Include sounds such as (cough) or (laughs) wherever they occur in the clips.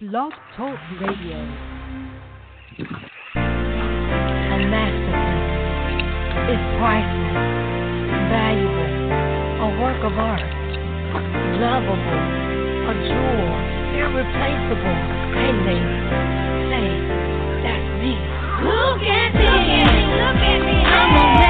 Blog Talk Radio. A masterpiece. Is priceless, valuable, a work of art, lovable, a jewel, irreplaceable, and they say that's me. Look at me, look at me, I'm a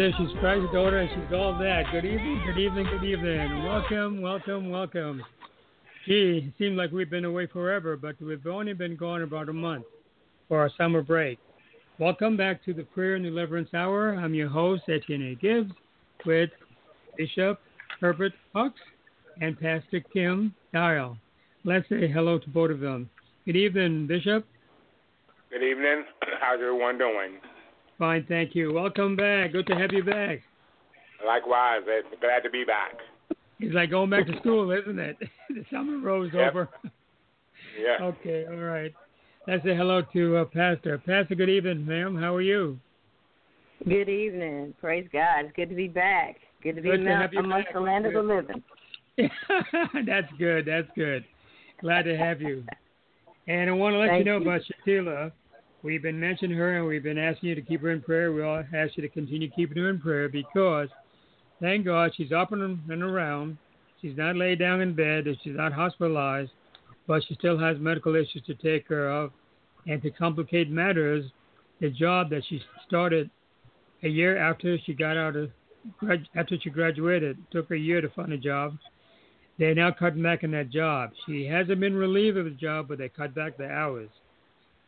says she's Christ's daughter and she's all that. Good evening, good evening, good evening. Welcome, welcome, welcome. Gee, it seems like we've been away forever, but we've only been gone about a month for our summer break. Welcome back to the Prayer and Deliverance Hour. I'm your host, Etienne Gibbs, with Bishop Herbert Hucks and Pastor Kim Dial. Let's say hello to both of them. Good evening, Bishop. Good evening. (clears throat) How's everyone doing? Fine, thank you. Welcome back. Good to have you back. Likewise, eh, glad to be back. It's like going back to school, isn't it? (laughs) the summer rolls Yep. over. Yeah. (laughs) Okay, all right. Let's say hello to uh, Pastor. Pastor, good evening, ma'am. How are you? Good evening. Praise God. It's good to be back. Good to be Good to among amongst back. the land of the living. (laughs) that's good. That's good. Glad to have you. And I want to let you know you. about Shatila. We've been mentioning her and we've been asking you to keep her in prayer. We all ask you to continue keeping her in prayer because, thank God, she's up and, around. She's not laid down in bed and she's not hospitalized, but she still has medical issues to take care of. And to complicate matters, the job that she started a year after she got out of after she graduated took a year to find a job. They're now cutting back on that job. She hasn't been relieved of the job, but they cut back the hours.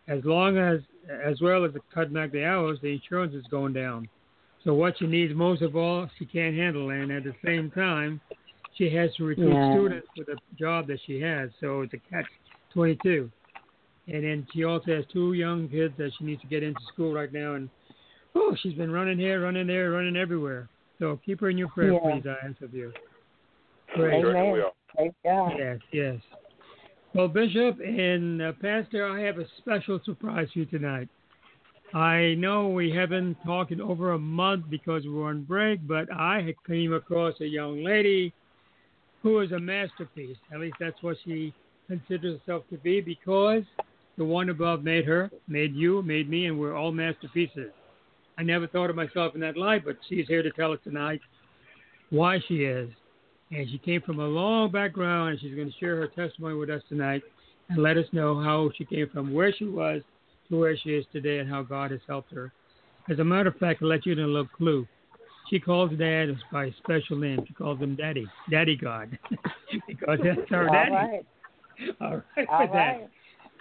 As long as, as well as cutting back the hours, the insurance is going down. So what she needs most of all, she can't handle, and at the same time, she has to recruit Yeah. students for the job that she has. So it's a catch twenty-two. And then she also has two young kids that she needs to get into school right now, and oh, she's been running here, running there, running everywhere. So keep her in your prayer, Yeah. please. I ask of you. Great. Amen. will. Praise God. Yes, yes. Well, Bishop and uh, Pastor, I have a special surprise for you tonight. I know we haven't talked in over a month because we were on break, but I came across a young lady who is a masterpiece. At least that's what she considers herself to be because the one above made her, made you, made me, and we're all masterpieces. I never thought of myself in that light, but she's here to tell us tonight why she is and she came from a long background, and she's going to share her testimony with us tonight and let us know how she came from where she was to where she is today and how God has helped her. As a matter of fact, I'll let you in a little clue. She calls Dad by a special name. She calls him Daddy, Daddy God, (laughs) because that's her All daddy. right. (laughs) All right, All that.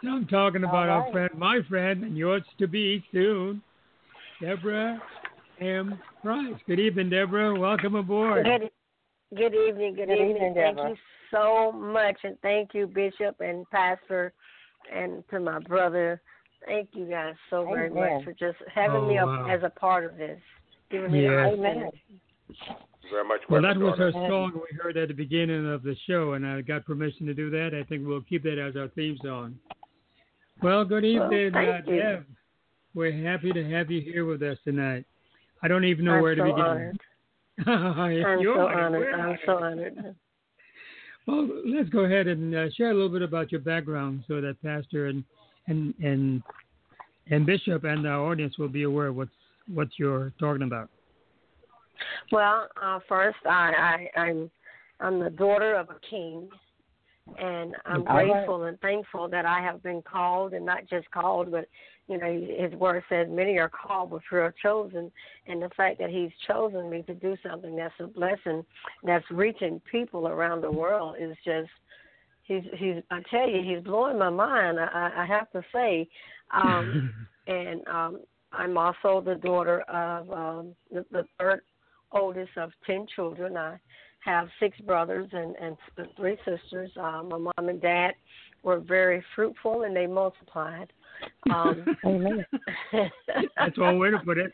So I'm talking about our right. friend, my friend, and yours to be soon, Debra M. Price. Good evening, Debra. Welcome aboard. Good, good evening. Good, Good evening. evening, Thank Debra. you so much, and thank you, Bishop and Pastor, and to my brother. Thank you guys so very much for just having me Oh, up wow. as a part of this, giving me the Yes. Amen. Very much Well, that was her song we heard at the beginning of the show, and I got permission to do that. I think we'll keep that as our theme song. Well, good evening, thank uh. Deb. We're happy to have you here with us tonight. I don't even know I'm where to begin. honored. (laughs) I'm so honored. I'm so honored. Well, let's go ahead and uh, share a little bit about your background so that Pastor and and and and Bishop and our audience will be aware of what's what you're talking about. Well, uh, first, I, I, I'm I'm the daughter of a king, and I'm All right. grateful and thankful that I have been called, and not just called, but you know, His word says many are called, but few are chosen. And the fact that He's chosen me to do something that's a blessing, that's reaching people around the world, is just he's he's I tell you he's blowing my mind. I I have to say, um, (laughs) and um, I'm also the daughter of um, the, the third oldest of ten children. I have six brothers and and three sisters. Uh, my mom and dad were very fruitful and they multiplied. Um, (laughs) Amen. (laughs) That's one way to put it.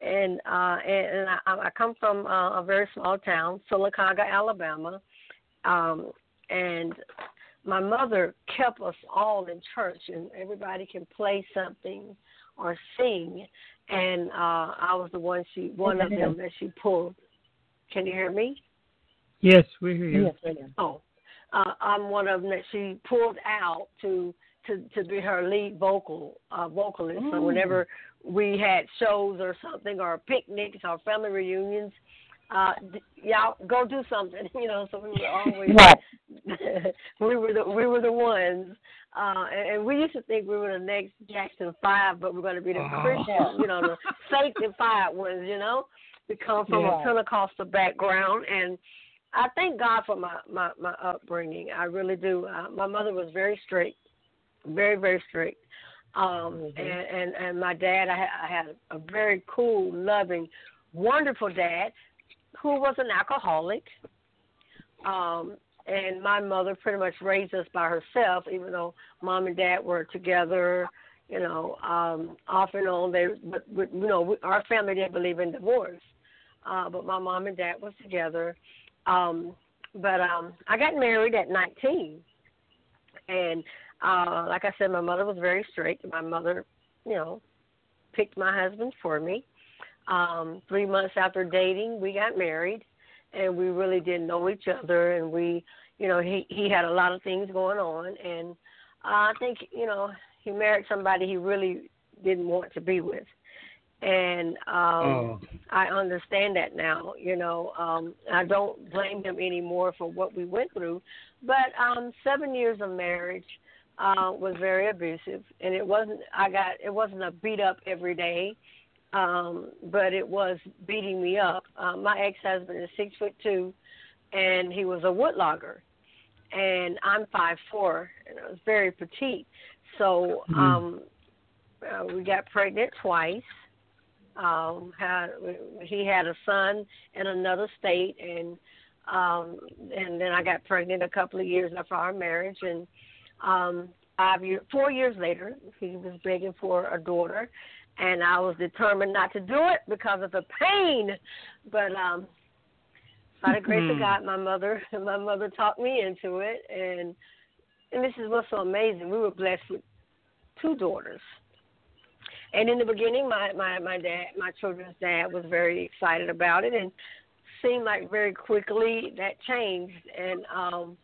and uh and, and I, I come from uh, a very small town, Sylacauga, Alabama. Um and my mother kept us all in church and everybody can play something or sing and uh I was the one she one of them that she pulled. Can you hear me? Yes, we hear you. Yes, I am. Oh. Uh I'm one of them that she pulled out to to to be her lead vocal uh vocalist. So Mm. whenever we had shows or something or picnics or family reunions, uh d- y'all go do something, (laughs) you know, so we were always Right. (laughs) we were the we were the ones. Uh and, and we used to think we were the next Jackson Five, but we're gonna be the Oh. Christian, you know, the (laughs) sanctified ones, you know. We come from Yeah. a Pentecostal background and I thank God for my my my upbringing. I really do. Uh, my mother was very strict, very very strict. Um, Mhm. and, and and my dad, I had, I had a very cool, loving, wonderful dad who was an alcoholic. Um, and my mother pretty much raised us by herself, even though mom and dad were together. You know, um, off and on. They, but, but you know, we, our family didn't believe in divorce. Uh, but my mom and dad was together. Um, but um, I got married at 19, and uh, like I said, my mother was very strict. My mother, you know, picked my husband for me. Um, three months after dating, we got married, and we really didn't know each other. And we, you know, he he had a lot of things going on, and uh, I think you know he married somebody he really didn't want to be with. And um Oh. I understand that now. You know, um, I don't blame him anymore for what we went through. But um, seven years of marriage uh, was very abusive, and it wasn't. I got it wasn't a beat up every day, um, but it was beating me up. Uh, my ex husband is six foot two, and he was a woodlogger, and I'm five four, and I was very petite. So Mhm. um, uh, we got pregnant twice um had he had a son in another state and um and then I got pregnant a couple of years after our marriage and um five four years later he was begging for a daughter and I was determined not to do it because of the pain. But um by the grace of Hmm. God my mother (laughs) my mother talked me into it and and this is what's so amazing. We were blessed with two daughters. And in the beginning, my my my dad, my children's dad, was very excited about it, and seemed like very quickly that changed, and um,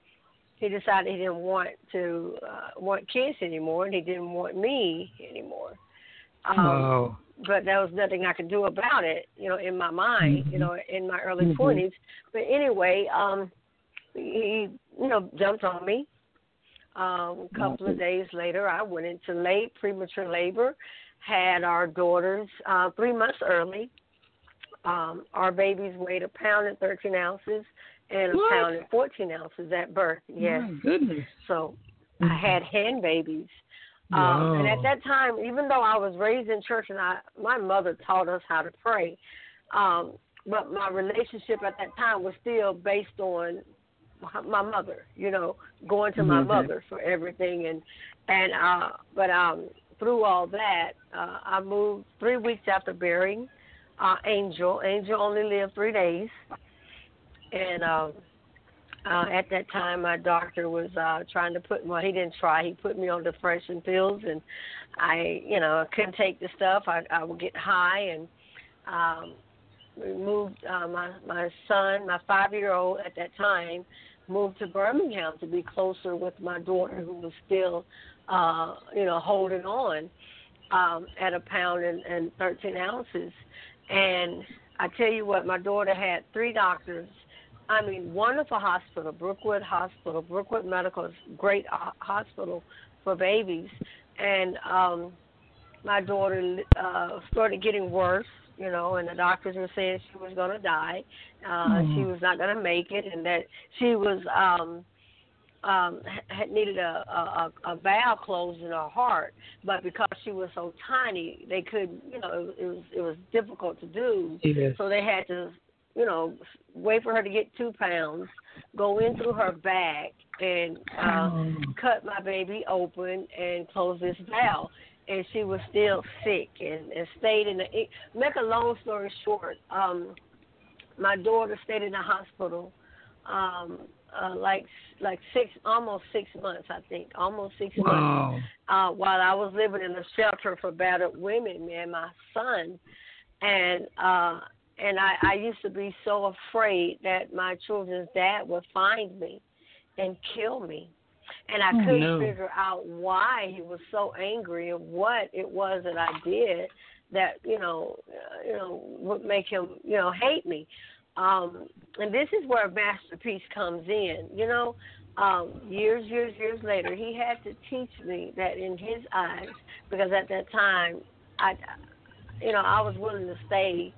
he decided he didn't want to uh, want kids anymore, and he didn't want me anymore. Um, wow. But there was nothing I could do about it, you know, in my mind, you Mhm. know, in my early Mhm. 20s. But anyway, um, he, you know, jumped on me. Um, a couple of days later, I went into late premature labor, had our daughters uh, three months early. Um, our babies weighed a pound and 13 ounces and a What? pound and 14 ounces at birth. Yes. My goodness. So I had hand babies. Um, and at that time, even though I was raised in church and I, my mother taught us how to pray, um, but my relationship at that time was still based on my- mother. You know, going to my Mhm. mother for everything, and and uh, but um, through all that, uh, I moved three weeks after burying uh, Angel. Angel only lived three days, and um, uh, at that time, my doctor was uh, trying to put well, he didn't try. He put me on depression pills, and I, you know, I couldn't take the stuff. I, I would get high, and um, moved. Uh, my my son, my five year old at that time, moved to Birmingham to be closer with my daughter, who was still, uh, you know, holding on um, at a pound and, and 13 ounces. And I tell you what, my daughter had three doctors. I mean, wonderful hospital, Brookwood Hospital. Brookwood Medical is great hospital for babies. And um, my daughter uh, started getting worse, you know, and the doctors were saying she was going to die. Uh, Mhm. She was not going to make it, and that she was um, um had needed a a, a valve closed in her heart, but because she was so tiny, they couldn't. You know, it, it was it was difficult to do. Yes. So they had to, you know, wait for her to get two pounds, go in through her back, and uh, Oh. cut my baby open and close this valve. And she was still sick and, and stayed in the. It, make a long story short, um, my daughter stayed in the hospital, um, uh, like like six, almost six months, I think, almost six months uh, while I was living in a shelter for battered women, me and my son, and uh, and I, I used to be so afraid that my children's dad would find me and kill me, and I Oh, couldn't no. figure out why he was so angry and what it was that I did that you know uh, you know would make him you know hate me. Um, and this is where masterpiece comes in. You know, um, years, years, years later, he had to teach me that in his eyes, because at that time, I, you know, I was willing to stay.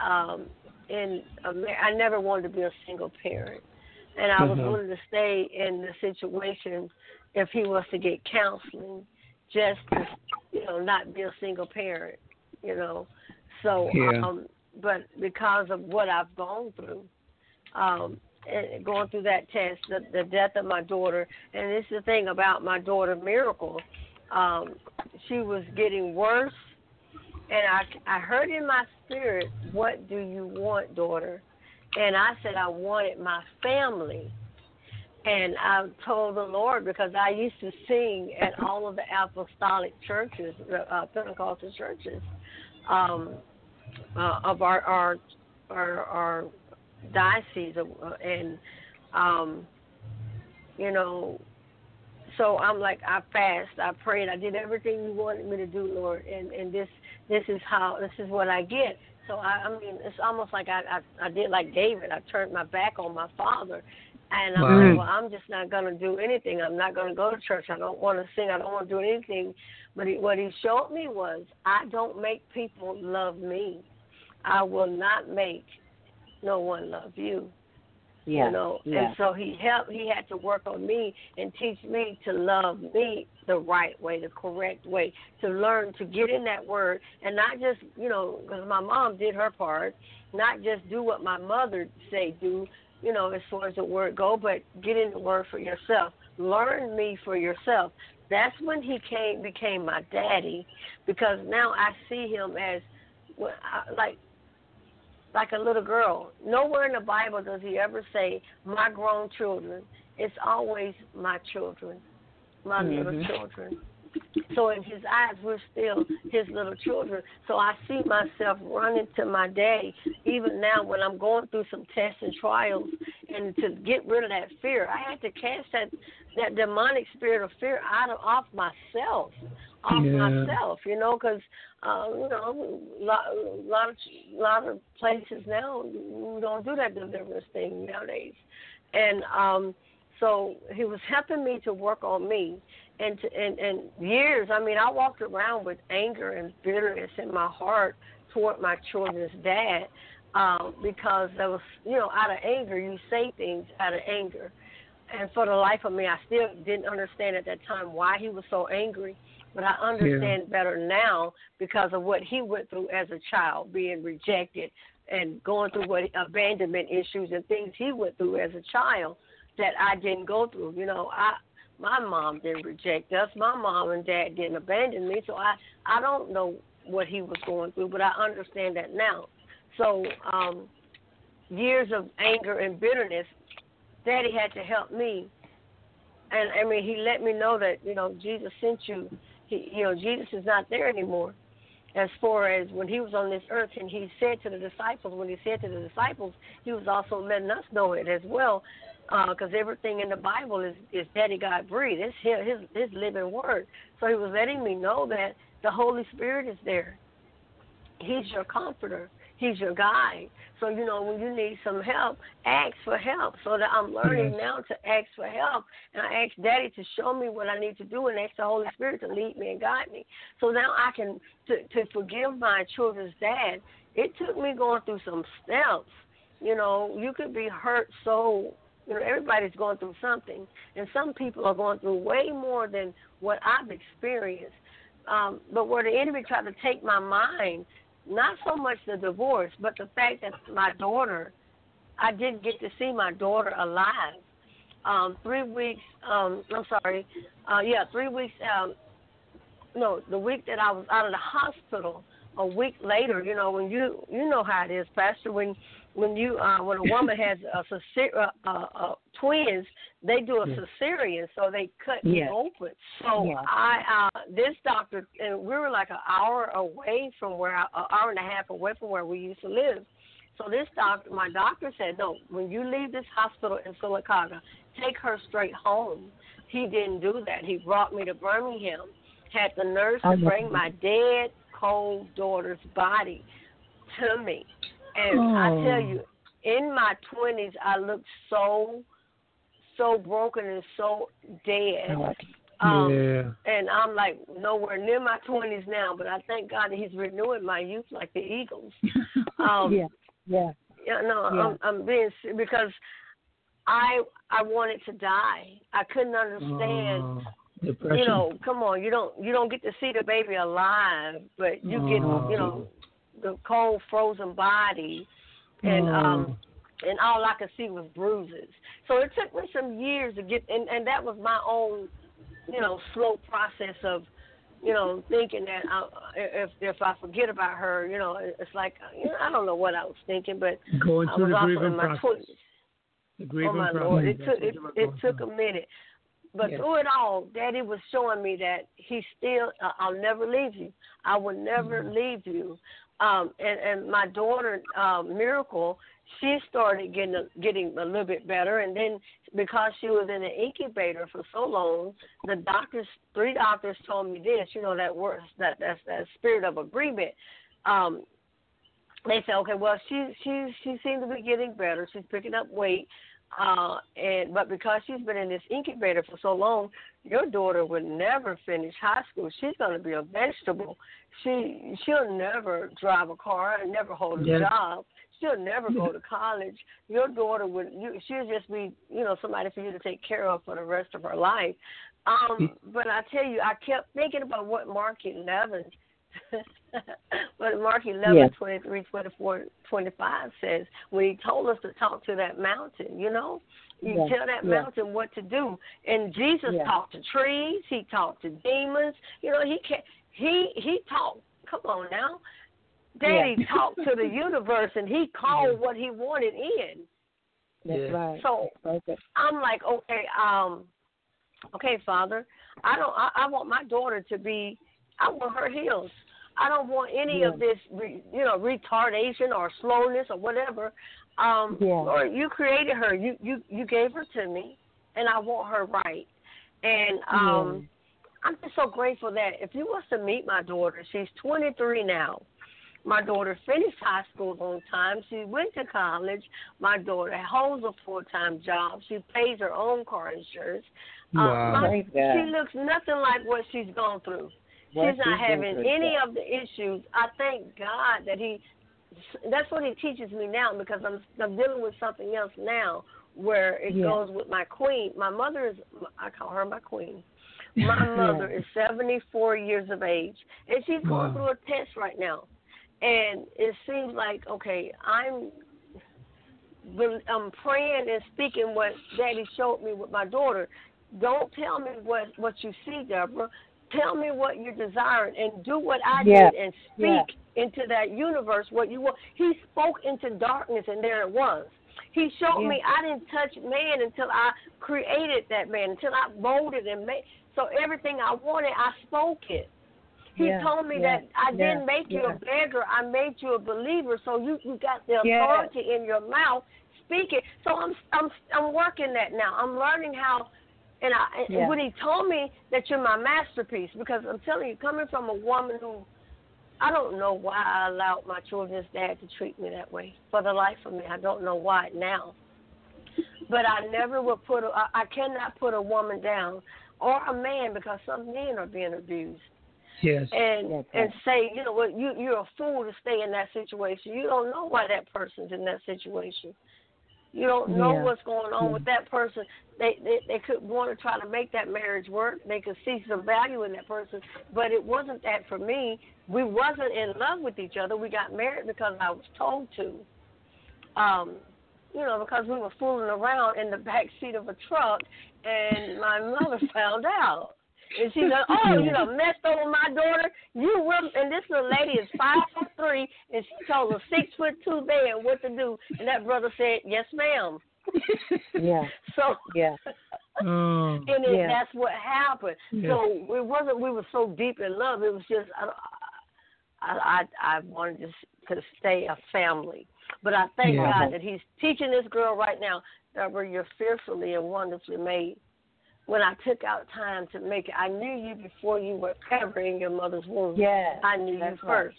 Um, in Amer- I never wanted to be a single parent, and I was Mhm. willing to stay in the situation if he was to get counseling, just to, you know, not be a single parent. You know, so Yeah. um, but because of what I've gone through, um, and going through that test, the, the death of my daughter, and this is the thing about my daughter Miracle, um, she was getting worse, and I I heard in my spirit, "What do you want, daughter?" And I said, "I wanted my family." And I told the Lord because I used to sing at all of the apostolic churches, uh, Pentecostal churches, um, uh, of our our our, our diocese, uh, and um, you know, so I'm like I fast, I prayed, I did everything you wanted me to do, Lord, and and this this is how this is what I get. So I, I mean, it's almost like I, I I did like David. I turned my back on my father, and I'm Wow. like, well, I'm just not going to do anything. I'm not going to go to church. I don't want to sing. I don't want to do anything. But he, what he showed me was I don't make people love me. I will not make no one love you. Yeah. You know, yeah. and so he helped. He had to work on me and teach me to love me the right way, the correct way, to learn to get in that word and not just you know because my mom did her part, not just do what my mother say do, you know, as far as the word go, but get in the word for yourself. Learn me for yourself. That's when he came became my daddy, because now I see him as well, I- like like a little girl. Nowhere in the Bible does he ever say my grown children. It's always my children, my little Mhm. children. So in his eyes, we're still his little children. So I see myself running to my daddy, even now when I'm going through some tests and trials, and to get rid of that fear, I had to cast that that demonic spirit of fear out of off myself, off Yeah. myself. You know, because uh, you know, a lot, lot of lot of places now don't do that deliverance thing nowadays, and um, so he was helping me to work on me and to, and and years. I mean, I walked around with anger and bitterness in my heart toward my children's dad um, because there was, you know, out of anger, you say things out of anger. And for the life of me, I still didn't understand at that time why he was so angry. But I understand better now because of what he went through as a child, being rejected and going through what abandonment issues and things he went through as a child that I didn't go through. You know, I my mom didn't reject us. My mom and dad didn't abandon me. So I I don't know what he was going through, but I understand that now. So um, years of anger and bitterness, Daddy had to help me, and I mean he let me know that you know Jesus sent you. You know Jesus is not there anymore. As far as when he was on this earth, and he said to the disciples, when he said to the disciples, he was also letting us know it as well, uh, because everything in the Bible is is Daddy God breathed. It's his, his his living word. So he was letting me know that the Holy Spirit is there. He's your comforter. He's your guide. So you know when you need some help, ask for help. So that I'm learning now to ask for help, and I ask Daddy to show me what I need to do, and ask the Holy Spirit to lead me and guide me. So now I can to to forgive my children's dad. It took me going through some steps. You know, you could be hurt so You know, everybody's going through something, and some people are going through way more than what I've experienced. Um, but where the enemy tried to take my mind, not so much the divorce, but the fact that my daughter, I didn't get to see my daughter alive. Um, three weeks, um, I'm sorry, uh, yeah, three weeks, um, no, the week that I was out of the hospital, a week later, you know, when you you know how it is, Pastor, when when you uh, when a woman has a, uh, uh, uh, twins, they do a cesarean, so they cut yes. you open. So yes. I uh, this doctor, and we were like an hour away from where an hour and a half away from where we used to live. So this doctor, my doctor said, no, when you leave this hospital in Sylacauga, take her straight home. He didn't do that. He brought me to Birmingham, had the nurse to bring my dead cold daughter's body to me. And oh. I tell you, in my twenties, I looked so, so broken and so dead. Um, yeah. And I'm like nowhere near my twenties now, but I thank God that He's renewing my youth like the eagles. (laughs) Um, yeah, yeah. Yeah, no, Yeah. I'm, I'm being se- because I I wanted to die. I couldn't understand. Oh, depression. You know, come on, you don't you don't get to see the baby alive, but you get Oh. you know the cold frozen body, and Oh. um and all I could see was bruises. So it took me some years to get, and and that was my own, you know, slow process of, you know, thinking that I, if if I forget about her, you know, it's like you know, I don't know what I was thinking, but going I through was the also grieving in my process. twenties. Oh my process. lord! It That's took it, it took through. a minute, but Yes. through it all, Daddy was showing me that He still. Uh, I'll never leave you. I will never Mm-hmm. leave you. Um, and and my daughter, um, Miracle, she started getting a, getting a little bit better, and then because she was in an incubator for so long, the doctors, three doctors, told me this. You know that word, that that's that spirit of agreement. Um, they said, okay, well, she she she seems to be getting better. She's picking up weight, uh, and but because she's been in this incubator for so long, your daughter would never finish high school. She's going to be a vegetable. She she'll never drive a car and never hold a Yeah. job. She'll never go to college. Your daughter would you she'll just be you know somebody for you to take care of for the rest of her life. Um, but I tell you, I kept thinking about what Mark eleven (laughs) but Mark 11, Yeah. 23, 24, 25 says, when he told us to talk to that mountain, you know, you tell that mountain what to do. And Jesus talked to trees, he talked to demons. You know, he can he he talked. Come on now, Daddy Yeah. talked to the universe, and he called what he wanted in. That's right. So Perfect. I'm like, okay, um, okay, Father, I don't. I, I want my daughter to be. I want her healed. I don't want any Yeah. of this, re, you know, retardation or slowness or whatever. Um, Yeah. Lord, you created her. You you you gave her to me, and I want her right. And um, I'm just so grateful that if you was to meet my daughter, she's 23 now. My daughter finished high school on time. She went to college. My daughter holds a full time job. She pays her own car insurance. Uh, Wow. my- she looks nothing like what she's gone through. What she's not having any yeah. of the issues. I thank God that he. That's what he teaches me now because I'm I'm dealing with something else now where it Yeah. goes with my queen. My mother is I call her my queen. (laughs) My mother is 74 years of age and she's going Wow. through a test right now, and it seems like okay I'm. I'm praying and speaking what Daddy showed me with my daughter. Don't tell me what what you see, Debra. Tell me what you're desiring and do what I Yeah. did and speak into that universe what you want. He spoke into darkness and there it was. He showed Yeah. me I didn't touch man until I created that man, until I molded and made. So everything I wanted, I spoke it. He Yeah, told me yeah, that I yeah, didn't make you a beggar, I made you a believer. So you you got the authority in your mouth. speaking. So I'm I'm I'm working that now. I'm learning how and I and when he told me that you're my masterpiece, because I'm telling you, coming from a woman who I don't know why I allowed my children's dad to treat me that way. For the life of me, I don't know why now. But I never will put. A, I, I cannot put a woman down or a man because some men are being abused Yes. and That's and say, you know what, you you're a fool to stay in that situation. You don't know why that person's in that situation. You don't know Yeah. what's going on Mm. with that person. They, they they could want to try to make that marriage work. They could see some value in that person, but it wasn't that for me. We wasn't in love with each other. We got married because I was told to. Um, you know, because we were fooling around in the back seat of a truck, and my mother (laughs) found out. And she said, "Oh, you done messed over my daughter. You will." And this little lady is five foot three, and she told a six foot two man what to do. And that brother said, "Yes, ma'am." Yeah. (laughs) So, Yeah. Oh, and it, Yeah. that's what happened. Yeah. So it wasn't we were so deep in love. It was just I I I, I wanted to, to stay a family. But I thank Yeah. God that He's teaching this girl right now. Debra, you're fearfully and wonderfully made. When I took out time to make it, I knew you before you were ever in your mother's womb. Yeah. I knew you that's right. first.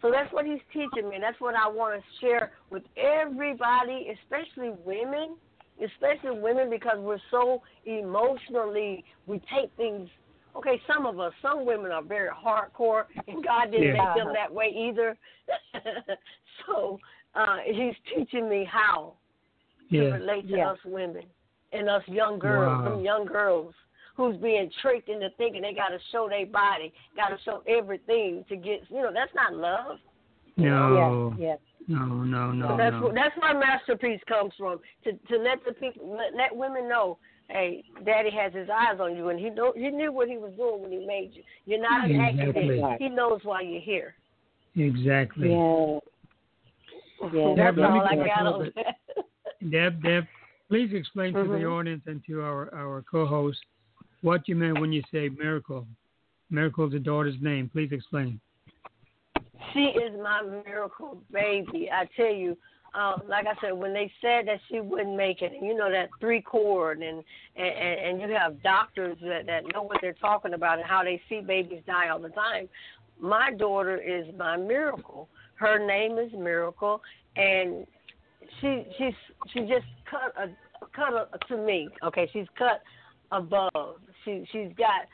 So that's what he's teaching me. That's what I want to share with everybody, especially women, especially women, because we're so emotionally, we take things. Okay, some of us, some women are very hardcore, and God didn't Yeah. make them that way either. (laughs) so uh, he's teaching me how to relate to Yeah. us women and us young girls, Wow. them young girls who's being tricked into thinking they got to show their body, got to show everything to get. You know, that's not love. No, Yeah. no, no, no, that's no. wh- that's where masterpiece comes from. To to let the people let, let women know, hey, Daddy has his eyes on you, and he know he knew what he was doing when he made you. You're not an Exactly. accident. He knows why you're here. Exactly. Yeah. Yeah. Deb, let me all I got a little on that. Deb, Deb, please explain to the Mhm. audience and to our, our co-host what you meant when you say miracle. Miracle is the daughter's name. Please explain. She is my miracle baby. I tell you, um, like I said, when they said that she wouldn't make it, and you know that three chord, and and and you have doctors that that know what they're talking about and how they see babies die all the time. My daughter is my miracle. Her name is Miracle, and she she's she just cut a cut a, to me. Okay, she's cut above. She she's got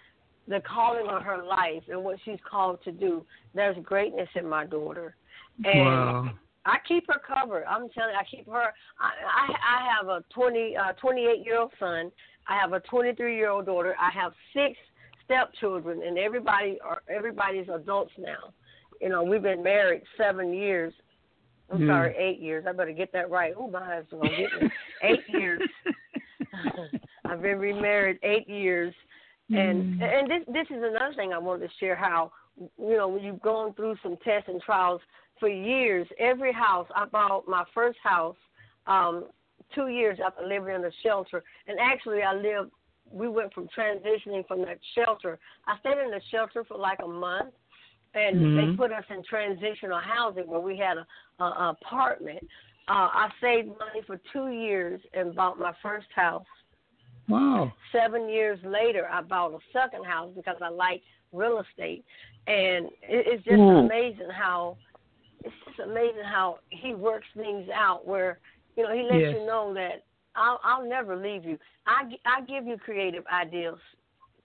the calling on her life and what she's called to do. There's greatness in my daughter, and wow. I keep her covered. I'm telling you, I keep her. I I, I have a 20 uh, 28 year old son. I have a 23 year old daughter. I have six stepchildren, and everybody are everybody's adults now. You know, we've been married seven years. I'm Hmm. sorry, eight years. I better get that right. Oh, my husband gonna get me. eight years. (laughs) I've been remarried eight years, and Hmm. and this this is another thing I wanted to share. How you know when you've gone through some tests and trials for years. Every house I bought my first house um, two years after living in a shelter, and actually I lived. We went from transitioning from that shelter. I stayed in the shelter for like a month, and Mhm. they put us in transitional housing where we had a, a, a apartment. Uh, I saved money for two years and bought my first house. Wow. Seven years later, I bought a second house because I like real estate, and it, it's just Mm. amazing how it's just amazing how he works things out. Where you know he lets Yes. you know that I'll I'll never leave you. I I give you creative ideas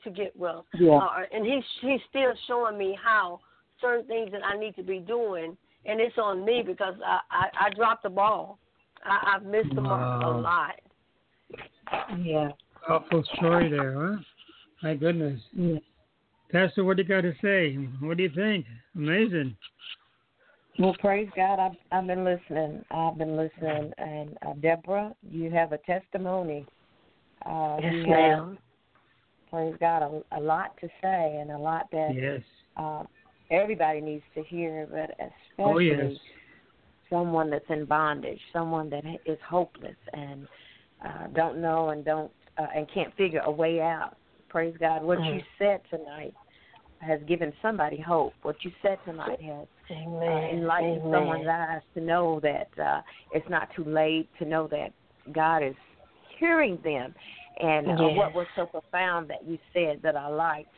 to get wealth, Yeah. uh, and he's he's still showing me how certain things that I need to be doing, and it's on me because I I, I dropped the ball. I, I've missed the mark a lot. Yeah. Powerful story there, huh? My goodness. Yeah. Pastor, what do you got to say? What do you think? Amazing. Well, praise God. I've I've been listening. I've been listening, and uh, Debra, you have a testimony. Uh, Yes, you have, ma'am. praise God, a, a lot to say, and a lot that Yes. uh, everybody needs to hear, but especially Oh, yes. someone that's in bondage, someone that is hopeless and uh, don't know and don't uh, and can't figure a way out. Praise God. What you Mhm. said tonight has given somebody hope. What you said tonight has uh, Amen. enlighten Amen. someone's eyes to know that uh, it's not too late, to know that God is hearing them. And uh, what was so profound that you said that I liked,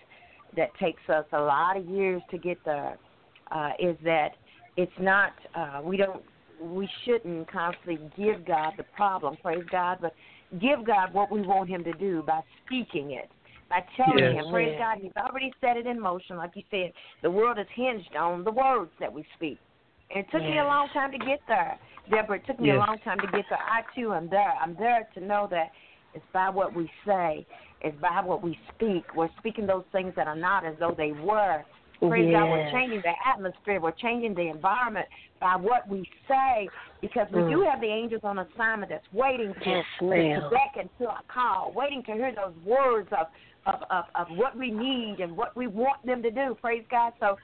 that takes us a lot of years to get there, uh, is that it's not, uh, we don't, we shouldn't constantly give God the problem, praise God, but give God what we want Him to do by speaking it by telling Yes. him, praise Yeah. God, he's already set it in motion. Like you said, the world is hinged on the words that we speak. And it took me a long time to get there. Debra, it took me Yes. a long time to get there. I too am there. I'm there to know that it's by what we say, it's by what we speak. We're speaking those things that are not as though they were. Praise God, we're changing the atmosphere. We're changing the environment by what we say because we Mm. do have the angels on assignment that's waiting to, Yes, to, beckon to our call, waiting to hear those words of, of, of, of what we need and what we want them to do. Praise God. So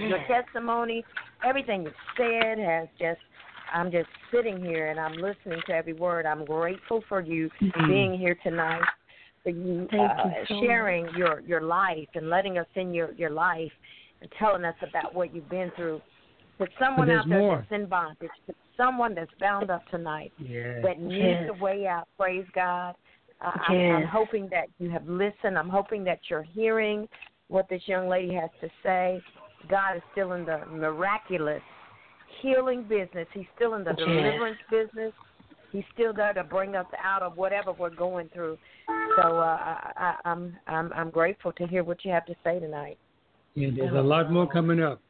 your testimony, everything you said has just I'm just sitting here and I'm listening to every word. I'm grateful for you Mhm. being here tonight, for you, Thank uh, you so sharing your your life and letting us in your your life and telling us about what you've been through. To someone there's out there more. that's in bondage, to someone that's bound up tonight Yeah. that needs Yes. a way out. Praise God. Uh, I'm, I'm hoping that you have listened. I'm hoping that you're hearing what this young lady has to say. God is still in the miraculous healing business. He's still in the Yes. deliverance business. He's still there to bring us out of whatever we're going through. So uh, I, I, I'm I'm I'm grateful to hear what you have to say tonight. Yeah, there's a lot more coming up.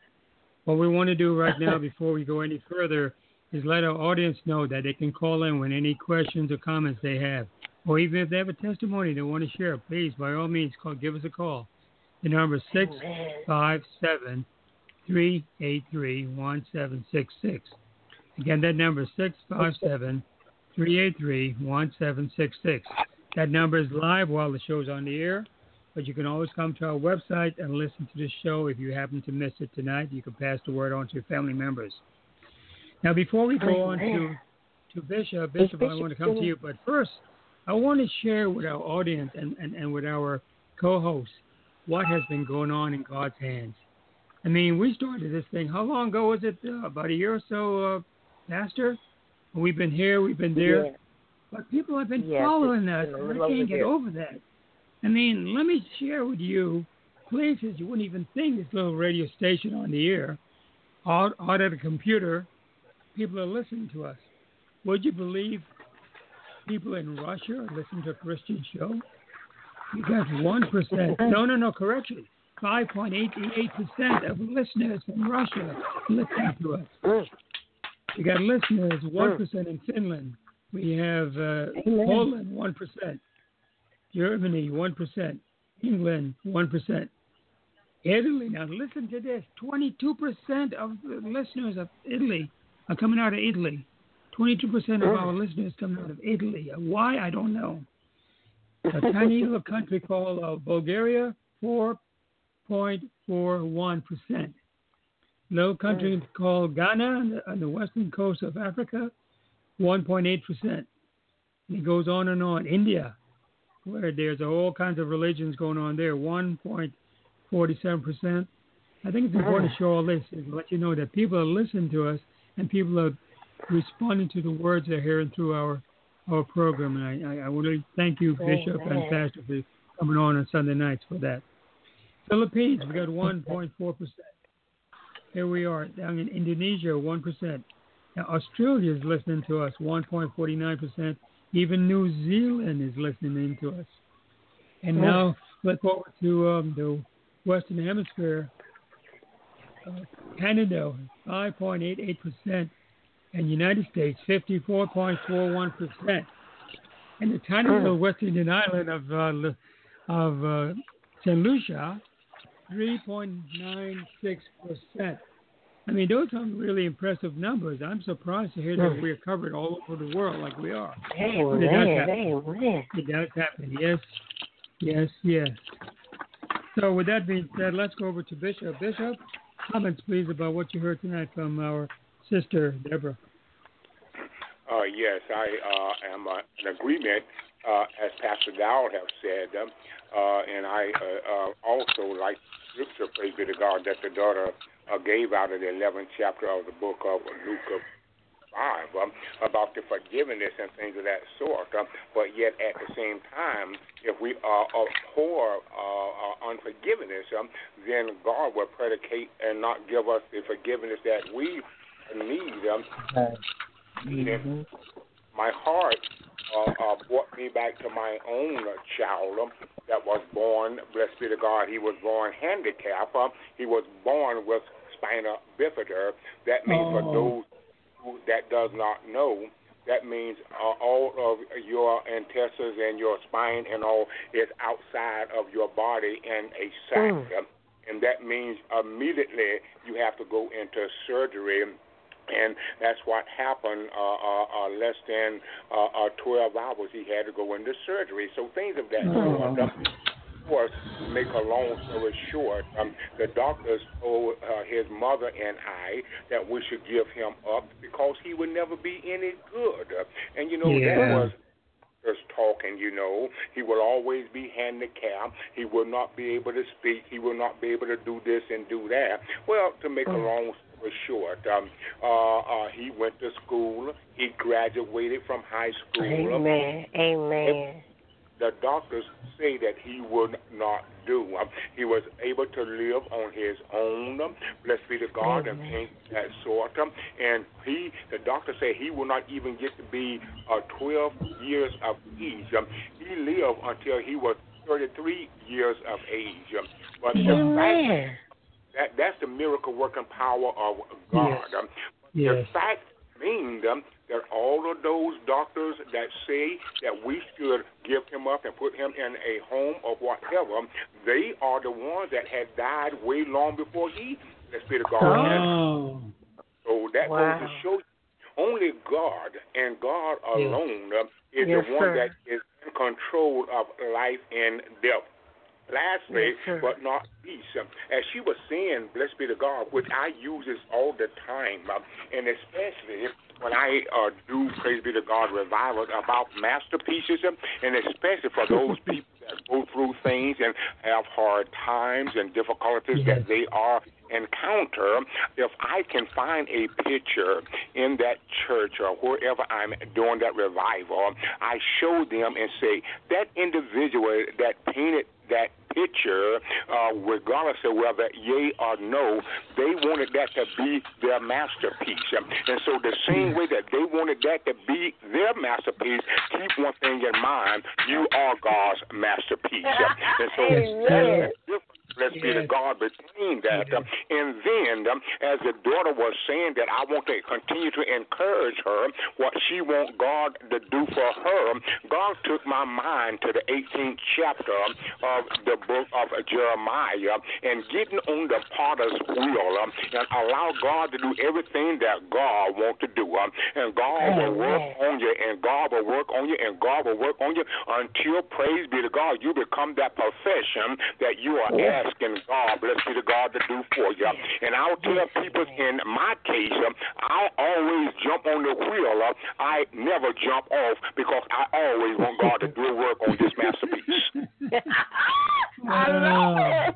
What we want to do right now, (laughs) before we go any further, is let our audience know that they can call in with any questions or comments they have, or even if they have a testimony they want to share. Please, by all means, call. Give us a call. The number is six five seven three eight three one seven six six. Again, that number is six five seven three eight three one seven six six. That number is live while the show's on the air, but you can always come to our website and listen to the show. If you happen to miss it tonight, you can pass the word on to your family members. Now, before we go on to to Bishop, Bishop, I want to come to you, but first, I want to share with our audience and, and, and with our co-hosts what has been going on in God's hands. I mean, we started this thing. How long ago was it? Uh, about a year or so, uh, Pastor. We've been here, we've been there, Yeah. but people have been Yes, following us. and I can't get over that. I mean, let me share with you places you wouldn't even think this little radio station on the air, out, out at a computer, people are listening to us. Would you believe people in Russia are listening to a Christian show? You got one percent. (laughs) No, no, no. Correction. Five point eight eight percent of listeners from Russia listening to us. We got listeners, mm. 1% in Finland. We have uh, Poland, 1%. Germany, 1%. England, 1%. Italy, now listen to this 22% of the listeners of Italy are coming out of Italy. 22% of mm. our listeners coming out of Italy. Why? I don't know. A tiny little country called uh, Bulgaria, 4.41%. Low country called Ghana on the western coast of Africa, 1.8%. It goes on and on. India, where there's all kinds of religions going on there, 1.47%. I think it's important to show all this and let you know that people are listening to us and people are responding to the words they're hearing through our our program. And I, I, I to thank you, Bishop and Pastor, for coming on on Sunday nights for that. Philippines, we got 1.4 percent. Here we are down in Indonesia, 1%. Now, Australia is listening to us, 1.49%. Even New Zealand is listening in to us. And now, flip over to um, the Western Hemisphere. Uh, Canada, 5.88%. And United States, 54.41%. And the tiny little West Indian island of, uh, of uh, St. Lucia, 3.96%. I mean, those are really impressive numbers. I'm surprised to hear that we're covered all over the world like we are. Amen. It does happen. It does happen. Yes, yes, yes. So, with that being said, let's go over to Bishop. Bishop, comments, please, about what you heard tonight from our sister, Debra. Uh, yes, I uh, am uh, in agreement, uh, as Pastor Dial have said, um, uh, and I uh, uh, also like scripture, praise be to God, that the daughter uh, gave out of the 11th chapter of the book of Luke of 5 um, about the forgiveness and things of that sort. Um, but yet, at the same time, if we uh, abhor uh, uh, unforgiveness, um, then God will predicate and not give us the forgiveness that we need. Um, and my heart uh, uh, brought me back to my own child that was born, blessed be to God, he was born handicapped. Uh, he was born with spina bifida. That means oh. for those who, that does not know, that means uh, all of your intestines and your spine and all is outside of your body in a sac. Mm. And that means immediately you have to go into surgery and that's what happened. Uh, uh, uh, less than uh, uh, 12 hours, he had to go into surgery. So things of that sort. Oh. Of course, make a long story short, um, the doctors told uh, his mother and I that we should give him up because he would never be any good. Uh, and you know yeah. that was just talking, you know. He will always be handicapped. He will not be able to speak. He will not be able to do this and do that. Well, to make a mm. long story short, um, uh, uh, he went to school. He graduated from high school. Amen. Amen the doctors say that he would not do. Um, he was able to live on his own. Um, blessed be the God and things that sort. Um, and he, the doctor said he will not even get to be uh, 12 years of age. Um, he lived until he was 33 years of age. Um, but the fact that that's the miracle working power of God. Yes. Um, yes. The fact means um, that all of those doctors that say that we should give him up and put him in a home or whatever, they are the ones that had died way long before he, the Spirit of God. Oh. So that wow. goes to show you only God and God alone yes. uh, is yes, the one sir. that is in control of life and death. Lastly, yes, but not least, um, as she was saying, blessed be the God, which I use this all the time, um, and especially when I uh, do Praise Be to God revival about masterpieces, and especially for those (laughs) people that go through things and have hard times and difficulties yes. that they are encounter, if I can find a picture in that church or wherever I'm doing that revival, I show them and say, that individual that painted that picture, uh, regardless of whether yay or no, they wanted that to be their masterpiece. And so, the same way that they wanted that to be their masterpiece, keep one thing in mind: you are God's masterpiece. (laughs) and so, Amen. Let's yes. be the God between that. Um, and then, um, as the daughter was saying that I want to continue to encourage her, what she want God to do for her, God took my mind to the 18th chapter of the book of Jeremiah and getting on the potter's wheel um, and allow God to do everything that God wants to do. Um, and God will work on you, and God will work on you, and God will work on you until, praise be to God, you become that profession that you are asked asking God, bless be the God to do for you. And I'll tell people in my case, um, I always jump on the wheel. Uh, I never jump off because I always want God to do work on this masterpiece. (laughs) (laughs) I love it.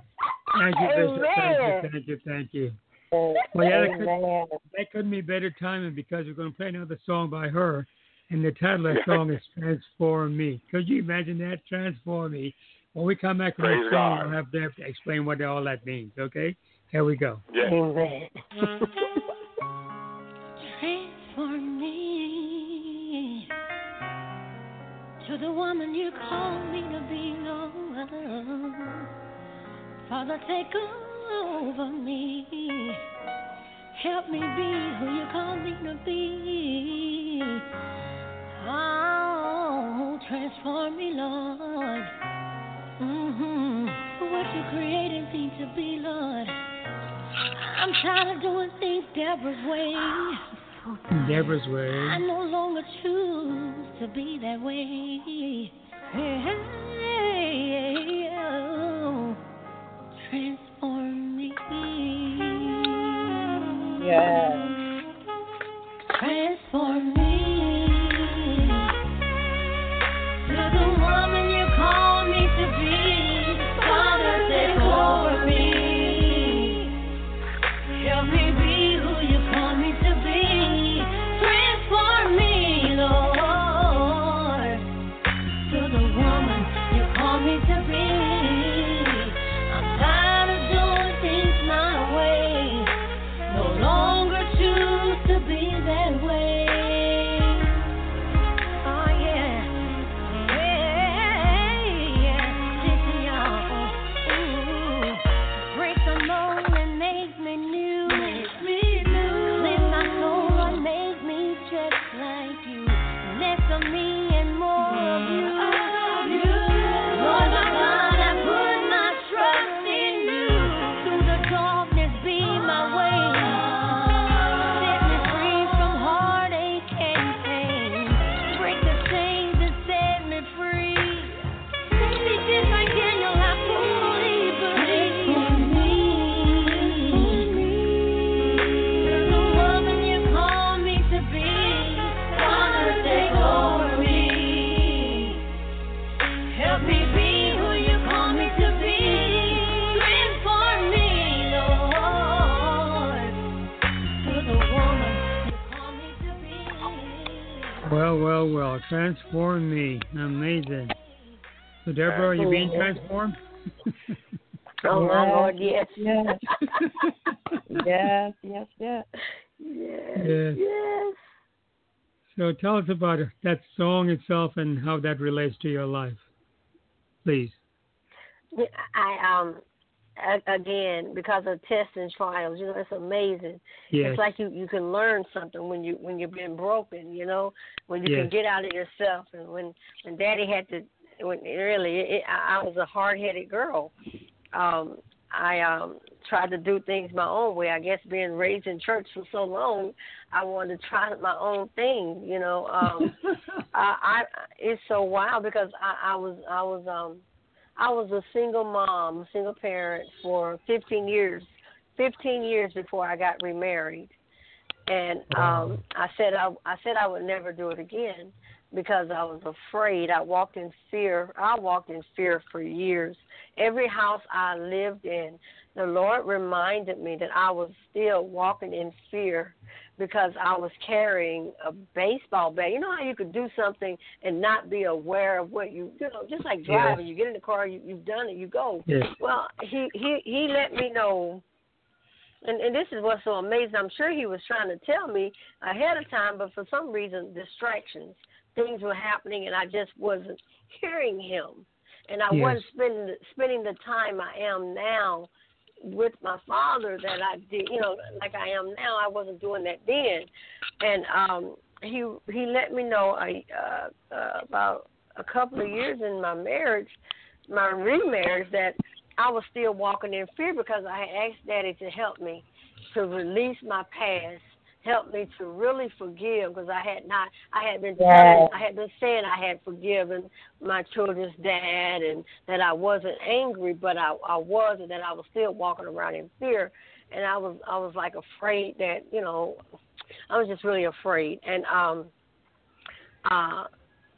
Thank you, Bishop. Amen. Thank you, thank you, thank you. Well, yeah, that, could, that couldn't be better timing because we're going to play another song by her, and the title of the song is "Transform Me." Could you imagine that? Transform Me. When we come back from the song, I'll have to explain what all that means. Okay? Here we go. Yeah. Amen. Transform me to the woman you call me to be, Lord. Father, take over me. Help me be who you call me to be. Oh, transform me, Lord. Mm-hmm. What you created me to be, Lord. I'm tired of doing things Debra's way. Debra's way. I no longer choose to be that way. Hey, oh, transform me. Yes. Well, well, well. Transform me. Amazing. So, Debra, are you being transformed? Oh my Lord, yes. Yes. yes, yes, yes. Yes. Yes. Yes. So, tell us about that song itself and how that relates to your life, please. I um a- again because of tests and trials, you know, it's amazing. Yes. It's like you you can learn something when you when you've been broken, you know, when you Yes. can get out of yourself. And when when Daddy had to, when really it, I I was a hard headed girl. Um, I um tried to do things my own way. I guess being raised in church for so long, I wanted to try my own thing. You know, um, (laughs) I, I it's so wild because I, I was I was um I was a single mom, single parent for 15 years. 15 years before I got remarried, and um I said I I said I would never do it again because I was afraid. I walked in fear. I walked in fear for years. Every house I lived in, the Lord reminded me that I was still walking in fear because I was carrying a baseball bat. You know how you could do something and not be aware of what you you know, just like driving. You get in the car, you you've done it, you go. Yes. Well, he he he let me know and and this is what's so amazing. I'm sure he was trying to tell me ahead of time, but for some reason, distractions, things were happening, and I just wasn't hearing him, and I Yes. wasn't spending spending the time I am now with my father that I did, you know, like I am now. I wasn't doing that then, and um, he he let me know I, uh, uh, about a couple of years in my marriage, my remarriage, that I was still walking in fear because I had asked Daddy to help me to release my past, help me to really forgive because I had not, I had been, telling, I had been saying I had forgiven my children's dad and that I wasn't angry, but I, I was, and that I was still walking around in fear, and I was, I was like afraid that, you know, I was just really afraid, and um, uh.